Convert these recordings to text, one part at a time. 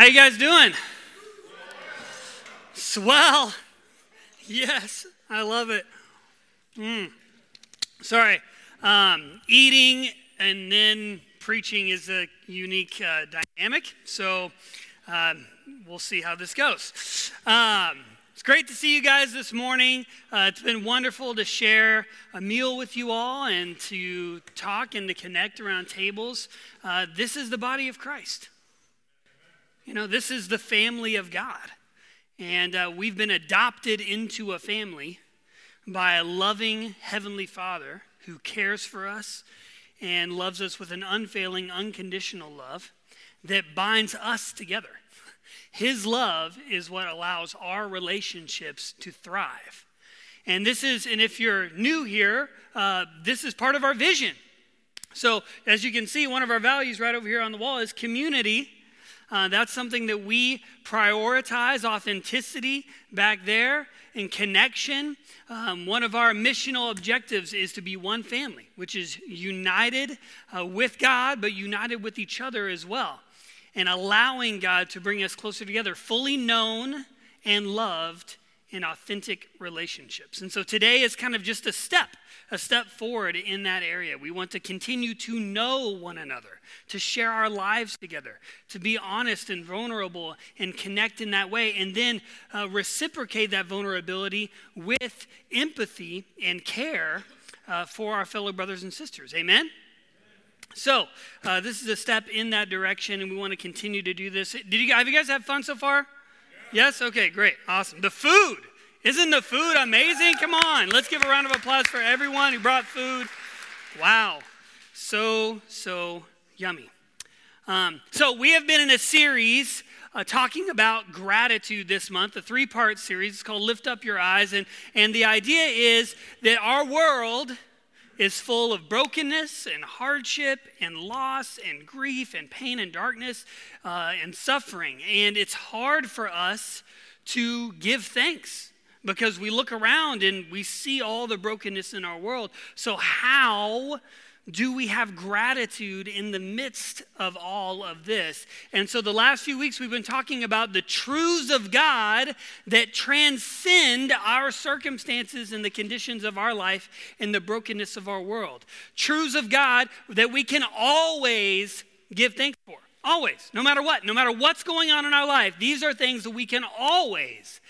How you guys doing? Swell. Yes, I love it. Mm. Sorry. Um, eating and then preaching is a unique uh, dynamic. So um, we'll see how this goes. Um, it's great to see you guys this morning. Uh, it's been wonderful to share a meal with you all and to talk and to connect around tables. Uh, this is the body of Christ. You know, this is the family of God. And uh, we've been adopted into a family by a loving Heavenly Father who cares for us and loves us with an unfailing, unconditional love that binds us together. His love is what allows our relationships to thrive. And this is, and if you're new here, uh, this is part of our vision. So, as you can see, one of our values right over here on the wall is community uh, that's something that we prioritize authenticity back there and connection. Um, one of our missional objectives is to be one family, which is united uh, with God, but united with each other as well. And allowing God to bring us closer together, fully known and loved in authentic relationships. And so today is kind of just a step, a step forward in that area. We want to continue to know one another, to share our lives together, to be honest and vulnerable and connect in that way, and then uh, reciprocate that vulnerability with empathy and care uh, for our fellow brothers and sisters. Amen? So, uh, this is a step in that direction, and we want to continue to do this. Did you, have you guys had fun so far? Yes? Okay, great. Awesome. The food. Isn't the food amazing? Come on. Let's give a round of applause for everyone who brought food. Wow. So, so yummy. Um, so, we have been in a series uh, talking about gratitude this month, a three part series. It's called Lift Up Your Eyes. And, and the idea is that our world is full of brokenness and hardship and loss and grief and pain and darkness uh, and suffering. And it's hard for us to give thanks because we look around and we see all the brokenness in our world. So, how do we have gratitude in the midst of all of this? And so, the last few weeks, we've been talking about the truths of God that transcend our circumstances and the conditions of our life and the brokenness of our world. Truths of God that we can always give thanks for. Always, no matter what, no matter what's going on in our life, these are things that we can always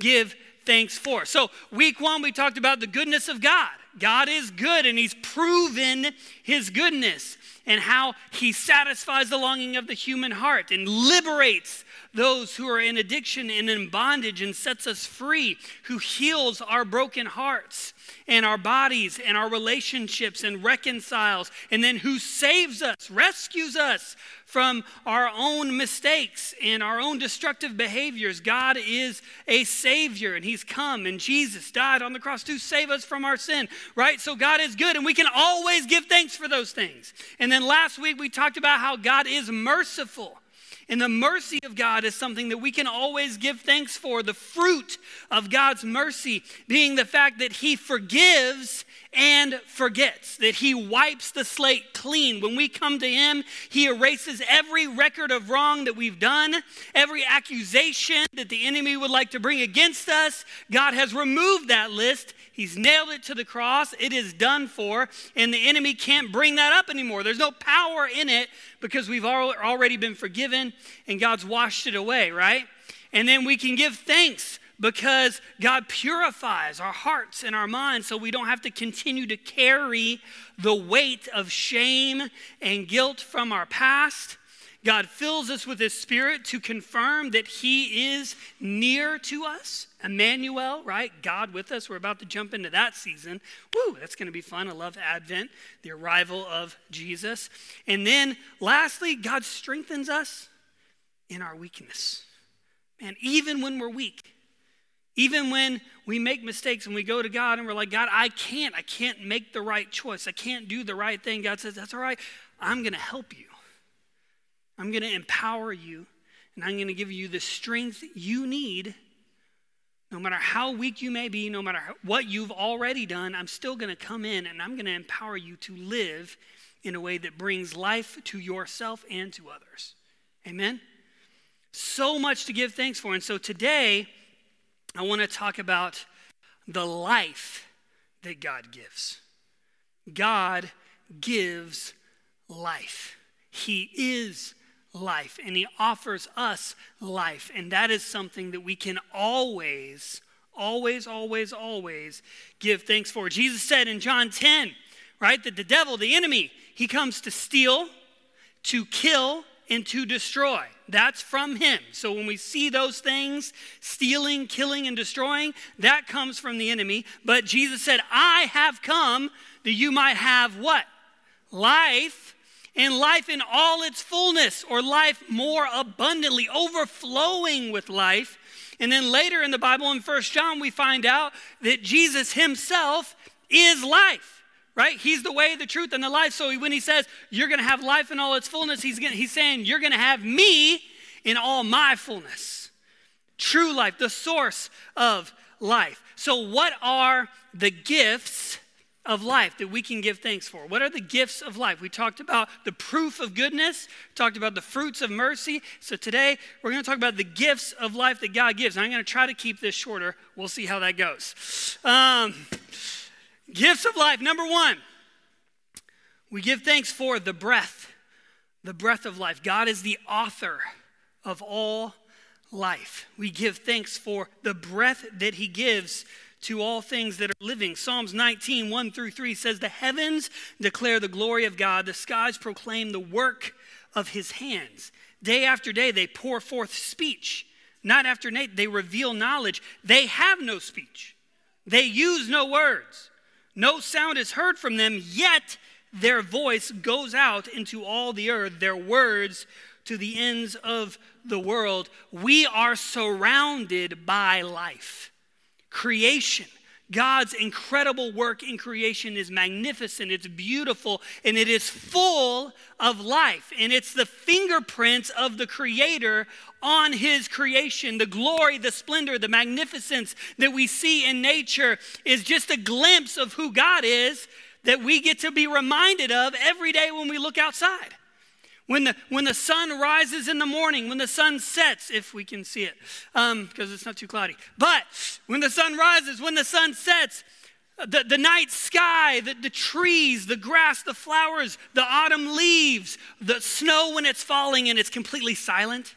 give thanks for. So, week one, we talked about the goodness of God. God is good and He's proven His goodness and how He satisfies the longing of the human heart and liberates those who are in addiction and in bondage and sets us free, who heals our broken hearts and our bodies and our relationships and reconciles, and then who saves us, rescues us from our own mistakes and our own destructive behaviors. God is a Savior, and He's come, and Jesus died on the cross to save us from our sin, right? So God is good, and we can always give thanks for those things. And then last week we talked about how God is merciful. And the mercy of God is something that we can always give thanks for. The fruit of God's mercy being the fact that He forgives and forgets, that He wipes the slate clean. When we come to Him, He erases every record of wrong that we've done, every accusation that the enemy would like to bring against us. God has removed that list. He's nailed it to the cross. It is done for, and the enemy can't bring that up anymore. There's no power in it because we've already been forgiven and God's washed it away, right? And then we can give thanks because God purifies our hearts and our minds so we don't have to continue to carry the weight of shame and guilt from our past. God fills us with His Spirit to confirm that He is near to us. Emmanuel, right? God with us. We're about to jump into that season. Woo, that's going to be fun. I love Advent, the arrival of Jesus. And then lastly, God strengthens us in our weakness. And even when we're weak, even when we make mistakes and we go to God and we're like, God, I can't, I can't make the right choice. I can't do the right thing. God says, That's all right. I'm going to help you. I'm going to empower you. And I'm going to give you the strength you need. No matter how weak you may be, no matter what you've already done, I'm still going to come in and I'm going to empower you to live in a way that brings life to yourself and to others. Amen? So much to give thanks for. And so today, I want to talk about the life that God gives. God gives life. He is life, and He offers us life. And that is something that we can always, always, always, always give thanks for. Jesus said in John 10, right, that the devil, the enemy, he comes to steal, to kill, and to destroy. That's from him. So when we see those things, stealing, killing, and destroying, that comes from the enemy. But Jesus said, I have come that you might have what? Life, and life in all its fullness, or life more abundantly, overflowing with life. And then later in the Bible, in First John, we find out that Jesus himself is life right? He's the way, the truth, and the life. So when he says you're going to have life in all its fullness, he's, gonna, he's saying you're going to have me in all my fullness. True life, the source of life. So, what are the gifts of life that we can give thanks for? What are the gifts of life? We talked about the proof of goodness, talked about the fruits of mercy. So, today we're going to talk about the gifts of life that God gives. And I'm going to try to keep this shorter. We'll see how that goes. Um, Gifts of life. Number one, we give thanks for the breath, the breath of life. God is the author of all life. We give thanks for the breath that He gives to all things that are living. Psalms 19, 1 through 3 says, The heavens declare the glory of God, the skies proclaim the work of His hands. Day after day, they pour forth speech. Night after night, they reveal knowledge. They have no speech, they use no words. No sound is heard from them, yet their voice goes out into all the earth, their words to the ends of the world. We are surrounded by life. Creation God's incredible work in creation is magnificent, it's beautiful, and it is full of life. And it's the fingerprints of the Creator on His creation. The glory, the splendor, the magnificence that we see in nature is just a glimpse of who God is that we get to be reminded of every day when we look outside. When the, when the sun rises in the morning, when the sun sets, if we can see it, because um, it's not too cloudy. But when the sun rises, when the sun sets, the, the night sky, the, the trees, the grass, the flowers, the autumn leaves, the snow when it's falling and it's completely silent.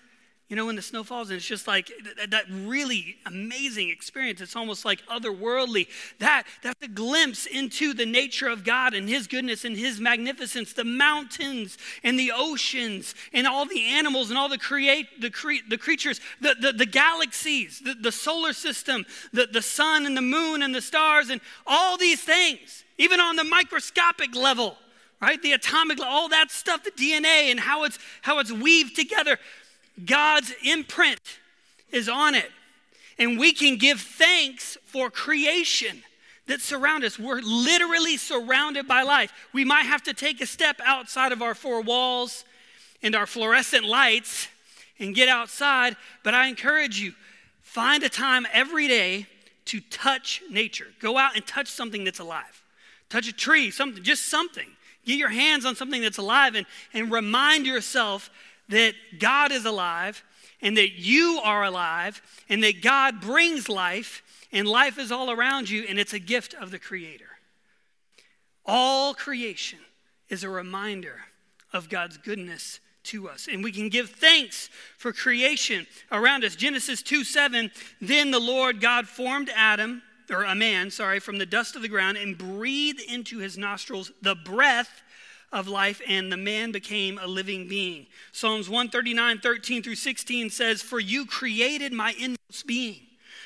You know, when the snow falls and it's just like that really amazing experience. It's almost like otherworldly. That, that's a glimpse into the nature of God and His goodness and His magnificence. The mountains and the oceans and all the animals and all the create the, cre- the creatures, the, the, the galaxies, the, the solar system, the, the sun and the moon and the stars and all these things, even on the microscopic level right the atomic all that stuff the dna and how it's how it's weaved together God's imprint is on it. And we can give thanks for creation that surround us. We're literally surrounded by life. We might have to take a step outside of our four walls and our fluorescent lights and get outside, but I encourage you find a time every day to touch nature. Go out and touch something that's alive. Touch a tree, something, just something. Get your hands on something that's alive and, and remind yourself that God is alive and that you are alive and that God brings life and life is all around you and it's a gift of the Creator. All creation is a reminder of God's goodness to us. And we can give thanks for creation around us. Genesis 2 7, then the Lord God formed Adam, or a man, sorry, from the dust of the ground and breathed into his nostrils the breath of life, and the man became a living being. Psalms 139, 13 through 16 says, For you created my inmost being.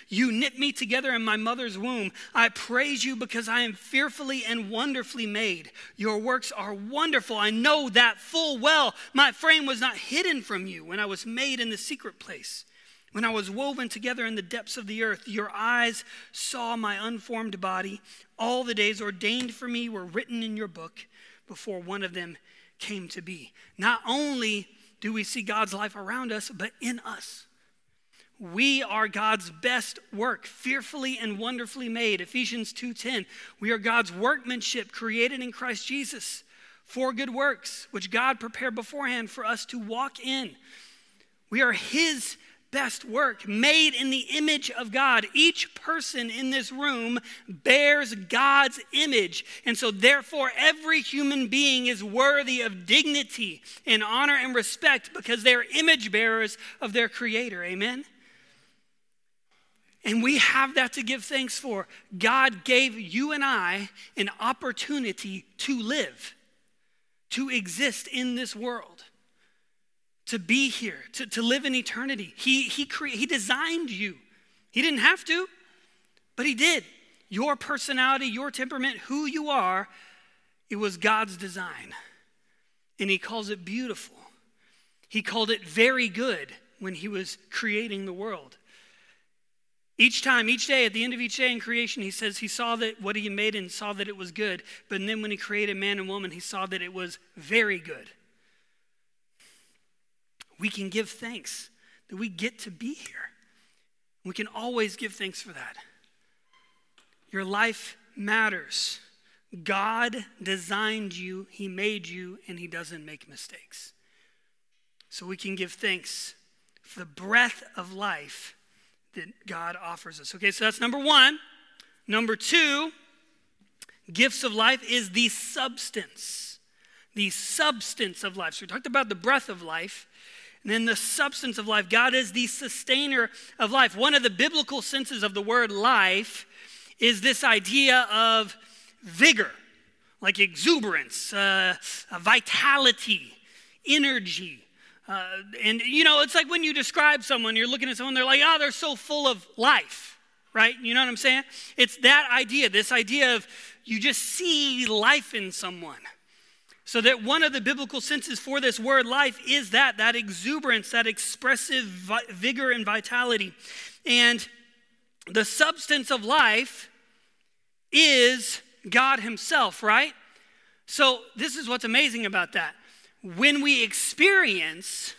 You knit me together in my mother's womb. I praise you because I am fearfully and wonderfully made. Your works are wonderful. I know that full well. My frame was not hidden from you when I was made in the secret place. When I was woven together in the depths of the earth, your eyes saw my unformed body. All the days ordained for me were written in your book before one of them came to be. Not only do we see God's life around us, but in us. We are God's best work, fearfully and wonderfully made. Ephesians 2:10. We are God's workmanship created in Christ Jesus for good works, which God prepared beforehand for us to walk in. We are His best work, made in the image of God. Each person in this room bears God's image. And so, therefore, every human being is worthy of dignity and honor and respect because they're image bearers of their Creator. Amen? And we have that to give thanks for. God gave you and I an opportunity to live, to exist in this world to be here, to, to live in eternity. He, he, cre- he designed you. He didn't have to, but He did. Your personality, your temperament, who you are, it was God's design. And He calls it beautiful. He called it very good when He was creating the world. Each time, each day, at the end of each day in creation, he says he saw that what he made and saw that it was good. But then when he created man and woman, he saw that it was very good we can give thanks that we get to be here. We can always give thanks for that. Your life matters. God designed you, He made you, and He doesn't make mistakes. So we can give thanks for the breath of life that God offers us. Okay, so that's number one. Number two, gifts of life is the substance. The substance of life. So we talked about the breath of life. And then the substance of life. God is the sustainer of life. One of the biblical senses of the word life is this idea of vigor, like exuberance, uh, uh, vitality, energy. Uh, and you know, it's like when you describe someone, you're looking at someone, they're like, oh, they're so full of life, right? You know what I'm saying? It's that idea, this idea of you just see life in someone. So that one of the biblical senses for this word life is that, that exuberance, that expressive vigor and vitality. And the substance of life is God Himself, right? So this is what's amazing about that. When we experience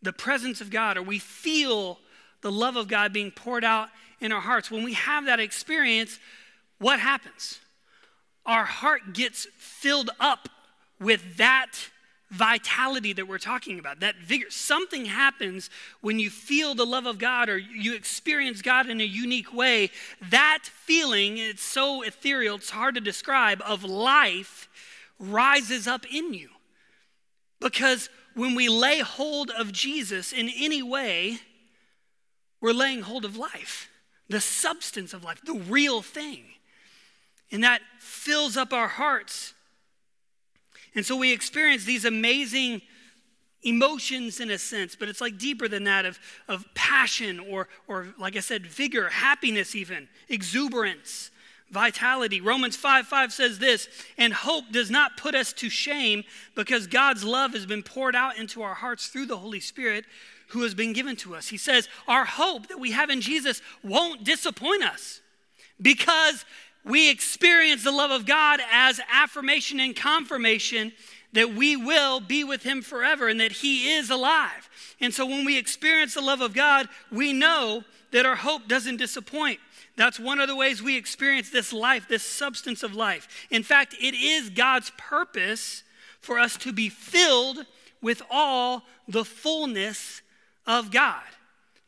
the presence of God or we feel the love of God being poured out in our hearts, when we have that experience, what happens? Our heart gets filled up with that vitality that we're talking about, that vigor. Something happens when you feel the love of God or you experience God in a unique way. That feeling, it's so ethereal, it's hard to describe, of life rises up in you. Because when we lay hold of Jesus in any way, we're laying hold of life, the substance of life, the real thing. And that fills up our hearts and so we experience these amazing emotions in a sense, but it's like deeper than that of, of passion or, or, like I said, vigor, happiness, even, exuberance, vitality. Romans 5 5 says this, and hope does not put us to shame because God's love has been poured out into our hearts through the Holy Spirit who has been given to us. He says, Our hope that we have in Jesus won't disappoint us because we experience the love of God as affirmation and confirmation that we will be with Him forever and that He is alive. And so when we experience the love of God, we know that our hope doesn't disappoint. That's one of the ways we experience this life, this substance of life. In fact, it is God's purpose for us to be filled with all the fullness of God.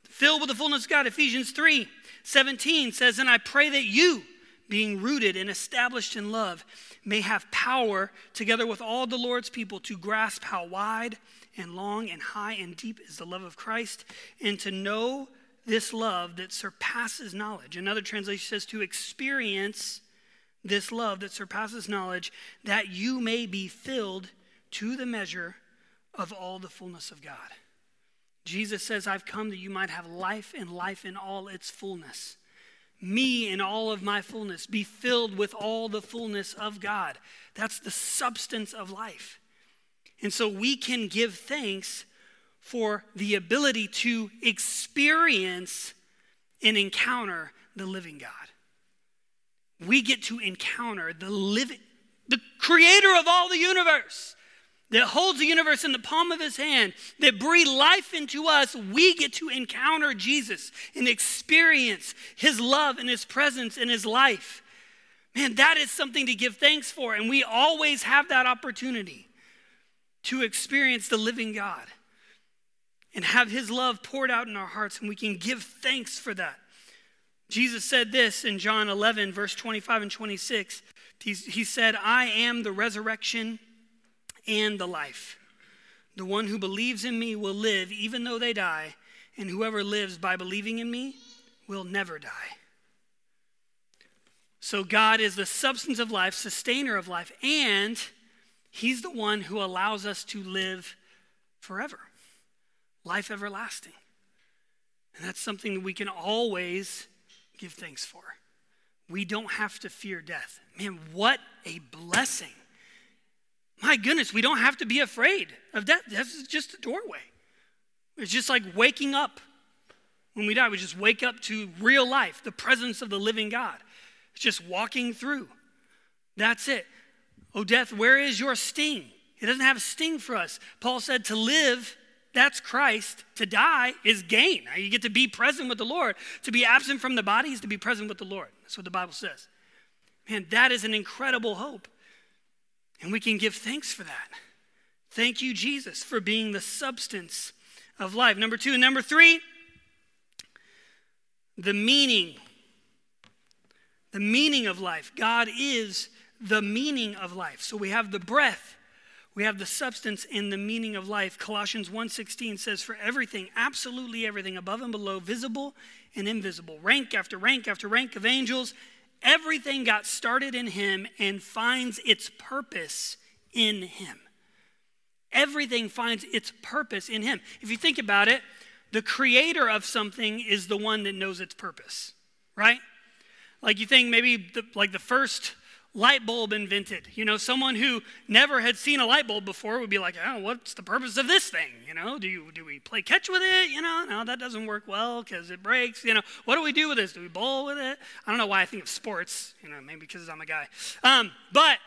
Filled with the fullness of God. Ephesians 3 17 says, And I pray that you, being rooted and established in love, may have power, together with all the Lord's people, to grasp how wide and long and high and deep is the love of Christ, and to know this love that surpasses knowledge. Another translation says to experience this love that surpasses knowledge, that you may be filled to the measure of all the fullness of God. Jesus says, I've come that you might have life and life in all its fullness me in all of my fullness, be filled with all the fullness of God. That's the substance of life. And so we can give thanks for the ability to experience and encounter the living God. We get to encounter the living, the creator of all the universe that holds the universe in the palm of his hand, that breathe life into us, we get to encounter Jesus and experience his love and his presence in his life. Man, that is something to give thanks for. And we always have that opportunity to experience the living God. and have his love poured out in our hearts, and we can give thanks for that. Jesus said this in John 11, verse 25 and 26. he said, I am the resurrection and the life. The one who believes in me will live even though they die, and whoever lives by believing in me will never die. So, God is the substance of life, sustainer of life, and He's the one who allows us to live forever, life everlasting. And that's something that we can always give thanks for. We don't have to fear death. Man, what a blessing. My goodness, we don't have to be afraid of death. Death is just a doorway. It's just like waking up. When we die, we just wake up to real life, the presence of the living God. It's just walking through. That's it. Oh, death, where is your sting? It doesn't have a sting for us. Paul said to live, that's Christ. To die is gain. You get to be present with the Lord. To be absent from the body is to be present with the Lord. That's what the Bible says. Man, that is an incredible hope. And we can give thanks for that. Thank you, Jesus, for being the substance of life. Number two. And number three, the meaning. The meaning of life. God is the meaning of life. So we have the breath, we have the substance and the meaning of life. Colossians 1:16 says for everything, absolutely everything above and below, visible and invisible, rank after rank after rank of angels, everything got started in him and finds its purpose in him. Everything finds its purpose in him. If you think about it, the creator of something is the one that knows its purpose, right? Like you think maybe the, like the first light bulb invented. You know, someone who never had seen a light bulb before would be like, oh, what's the purpose of this thing? You know, do, you, do we play catch with it? You know, no, that doesn't work well because it breaks. You know, what do we do with this? Do we bowl with it? I don't know why I think of sports, you know, maybe because I'm a guy. Um, but,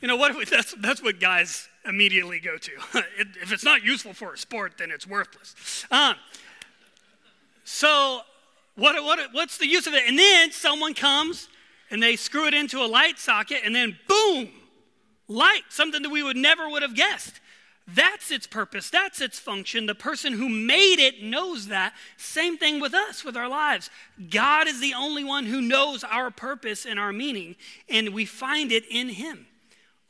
you know, what we, that's, that's what guys immediately go to. if it's not useful for a sport, then it's worthless. Um, so, what, what, what's the use of it? And then someone comes and they screw it into a light socket and then boom, light, something that we would never would have guessed. That's its purpose. That's its function. The person who made it knows that. Same thing with us, with our lives. God is the only one who knows our purpose and our meaning, and we find it in Him.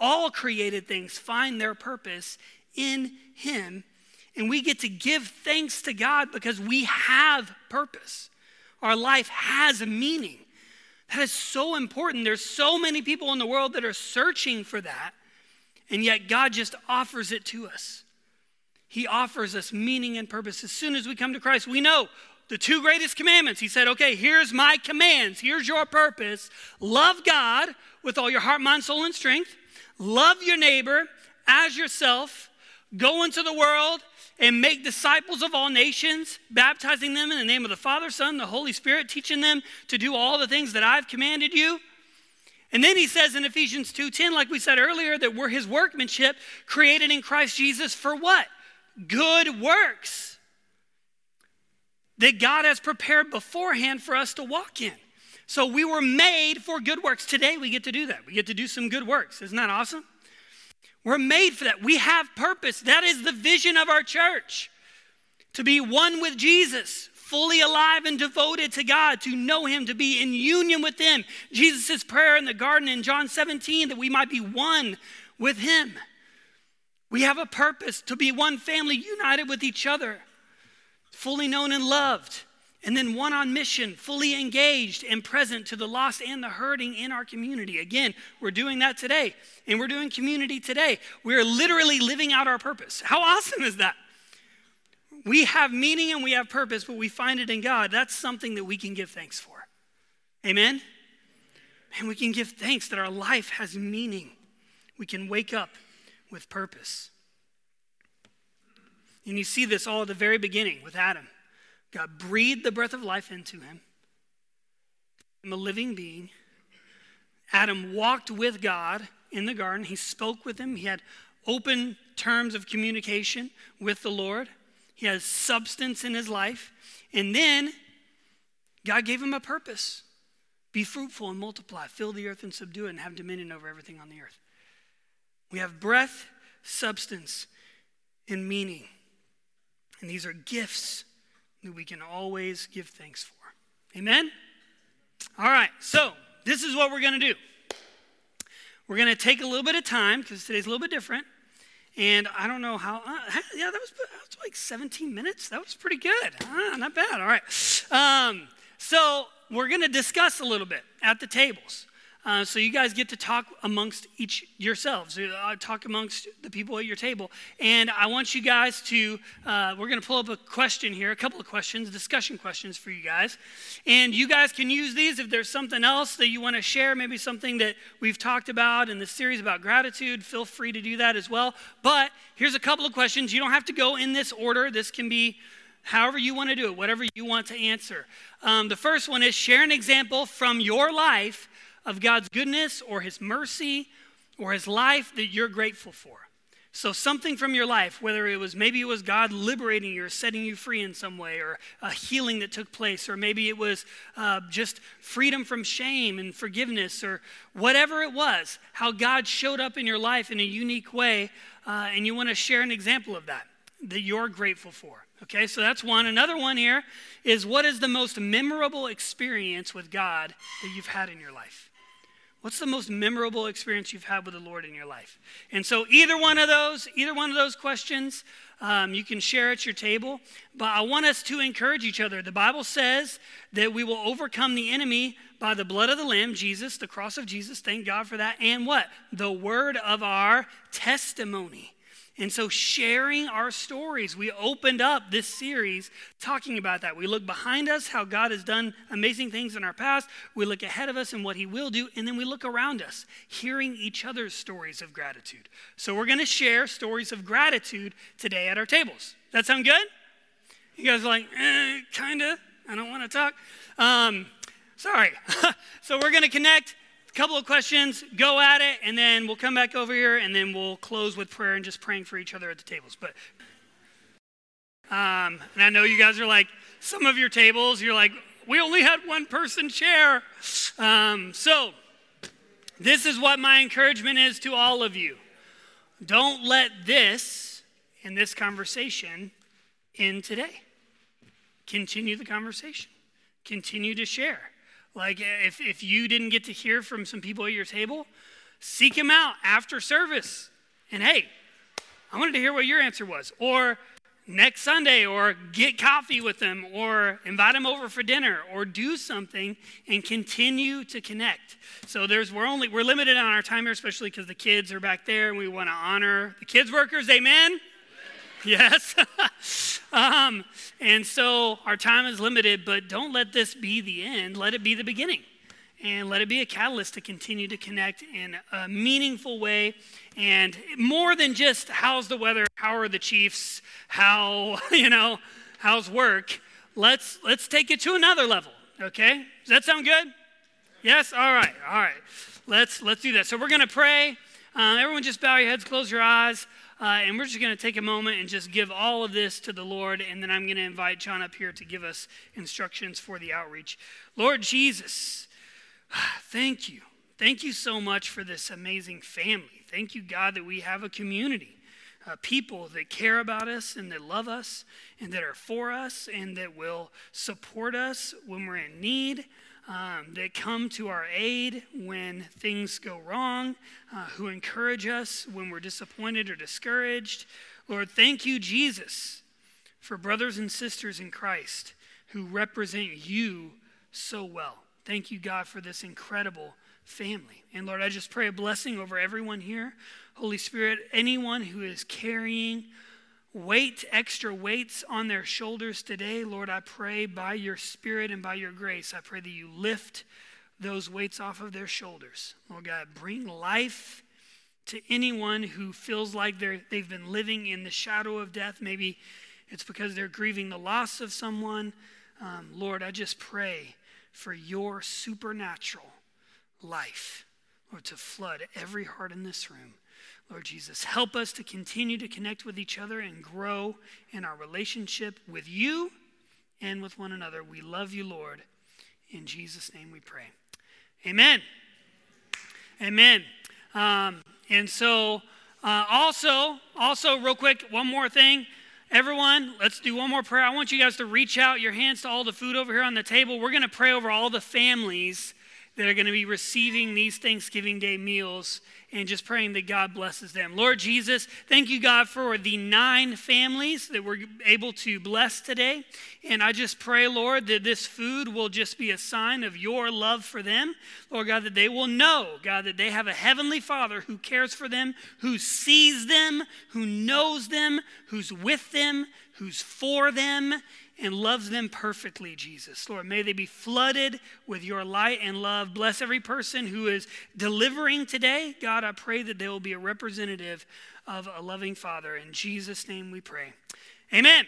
All created things find their purpose in Him, and we get to give thanks to God because we have purpose. Our life has a meaning. That is so important. There's so many people in the world that are searching for that, and yet God just offers it to us. He offers us meaning and purpose. As soon as we come to Christ, we know the two greatest commandments. He said, Okay, here's my commands. Here's your purpose. Love God with all your heart, mind, soul, and strength. Love your neighbor as yourself. Go into the world and make disciples of all nations, baptizing them in the name of the Father, Son, the Holy Spirit, teaching them to do all the things that I've commanded you. And then he says in Ephesians 2:10 like we said earlier that we're his workmanship created in Christ Jesus for what? Good works. That God has prepared beforehand for us to walk in. So we were made for good works. Today we get to do that. We get to do some good works. Isn't that awesome? We're made for that. We have purpose. That is the vision of our church to be one with Jesus, fully alive and devoted to God, to know Him, to be in union with Him. Jesus' prayer in the garden in John 17 that we might be one with Him. We have a purpose to be one family united with each other, fully known and loved. And then one on mission, fully engaged and present to the lost and the hurting in our community. Again, we're doing that today, and we're doing community today. We're literally living out our purpose. How awesome is that? We have meaning and we have purpose, but we find it in God. That's something that we can give thanks for. Amen? And we can give thanks that our life has meaning. We can wake up with purpose. And you see this all at the very beginning with Adam. God breathed the breath of life into him. I'm a living being. Adam walked with God in the garden. He spoke with him. He had open terms of communication with the Lord. He has substance in his life. And then God gave him a purpose be fruitful and multiply, fill the earth and subdue it, and have dominion over everything on the earth. We have breath, substance, and meaning. And these are gifts that we can always give thanks for. Amen? All right, so this is what we're going to do. We're going to take a little bit of time because today's a little bit different. And I don't know how, uh, yeah, that was, that was like 17 minutes. That was pretty good. Uh, not bad. All right. Um, so we're going to discuss a little bit at the tables. Uh, so you guys get to talk amongst each yourselves, uh, talk amongst the people at your table. And I want you guys to, uh, we're going to pull up a question here, a couple of questions, discussion questions for you guys. And you guys can use these if there's something else that you want to share, maybe something that we've talked about in the series about gratitude, feel free to do that as well. But here's a couple of questions. You don't have to go in this order. This can be however you want to do it, whatever you want to answer. Um, the first one is share an example from your life of God's goodness or His mercy or His life that you're grateful for. So, something from your life, whether it was maybe it was God liberating you or setting you free in some way, or a healing that took place, or maybe it was uh, just freedom from shame and forgiveness, or whatever it was, how God showed up in your life in a unique way, uh, and you want to share an example of that that you're grateful for. Okay, so that's one. Another one here is what is the most memorable experience with God that you've had in your life? What's the most memorable experience you've had with the Lord in your life? And so, either one of those, either one of those questions, um, you can share at your table. But I want us to encourage each other. The Bible says that we will overcome the enemy by the blood of the Lamb, Jesus, the cross of Jesus. Thank God for that. And what? The word of our testimony. And so, sharing our stories, we opened up this series talking about that. We look behind us, how God has done amazing things in our past. We look ahead of us and what He will do. And then we look around us, hearing each other's stories of gratitude. So, we're going to share stories of gratitude today at our tables. That sound good? You guys are like, eh, kind of. I don't want to talk. Um, sorry. so, we're going to connect couple of questions, go at it, and then we'll come back over here and then we'll close with prayer and just praying for each other at the tables. But um, and I know you guys are like, some of your tables, you're like, we only had one person share. Um, so, this is what my encouragement is to all of you. Don't let this and this conversation end today. Continue the conversation, continue to share. Like, eh, if, if you didn't get to hear from some people at your table, seek them out after service. And hey, I wanted to hear what your answer was. Or next Sunday, or get coffee with them, or invite them over for dinner, or do something and continue to connect. So there's we're only we're limited on our time here, especially because the kids are back there and we want to honor the kids workers. Amen. Yes. um, and so our time is limited, but don't let this be the end. Let it be the beginning. And let it be a catalyst to continue to connect in a meaningful way. And more than just how's the weather, how are the Chiefs, how, you know, how's work. Let's let's take it to another level. Okay? Does that sound good? Yes? All right. All right. Let's let's do that. So we're gonna pray. Um, everyone just bow your heads, close your eyes. Uh, and we're just going to take a moment and just give all of this to the Lord. And then I'm going to invite John up here to give us instructions for the outreach. Lord Jesus, thank you. Thank you so much for this amazing family. Thank you, God, that we have a community, uh, people that care about us and that love us and that are for us and that will support us when we're in need um, that come to our aid when things go wrong, uh, who encourage us when we're disappointed or discouraged. Lord, thank you, Jesus, for brothers and sisters in Christ who represent you so well. Thank you, God, for this incredible family. And Lord, I just pray a blessing over everyone here. Holy Spirit, anyone who is carrying weight, extra weights on their shoulders today, Lord, I pray by your Spirit and by your grace, I pray that you lift those weights off of their shoulders. Lord God, bring life to anyone who feels like they're, they've been living in the shadow of death. Maybe it's because they're grieving the loss of someone. Um, Lord, I just pray for your supernatural life, Lord, to flood every heart in this room. Lord Jesus, help us to continue to connect with each other and grow in our relationship with you and with one another. We love you, Lord. In Jesus' name we pray. Amen. Amen. Um, and so, uh, also, also, real quick, one more thing. Everyone, let's do one more prayer. I want you guys to reach out your hands to all the food over here on the table. We're going to pray over all the families that are going to be receiving these Thanksgiving Day meals and just praying that God blesses them. Lord Jesus, thank you, God, for the nine families that we're able to bless today. And I just pray, Lord, that this food will just be a sign of your love for them. Lord God, that they will know, God, that they have a heavenly Father who cares for them, who sees them, who knows them, who's with them, who's for them and loves them perfectly, Jesus. Lord, may they be flooded with your light and love. Bless every person who is delivering today. God, I pray that they will be a representative of a loving Father. In Jesus' name we pray. Amen.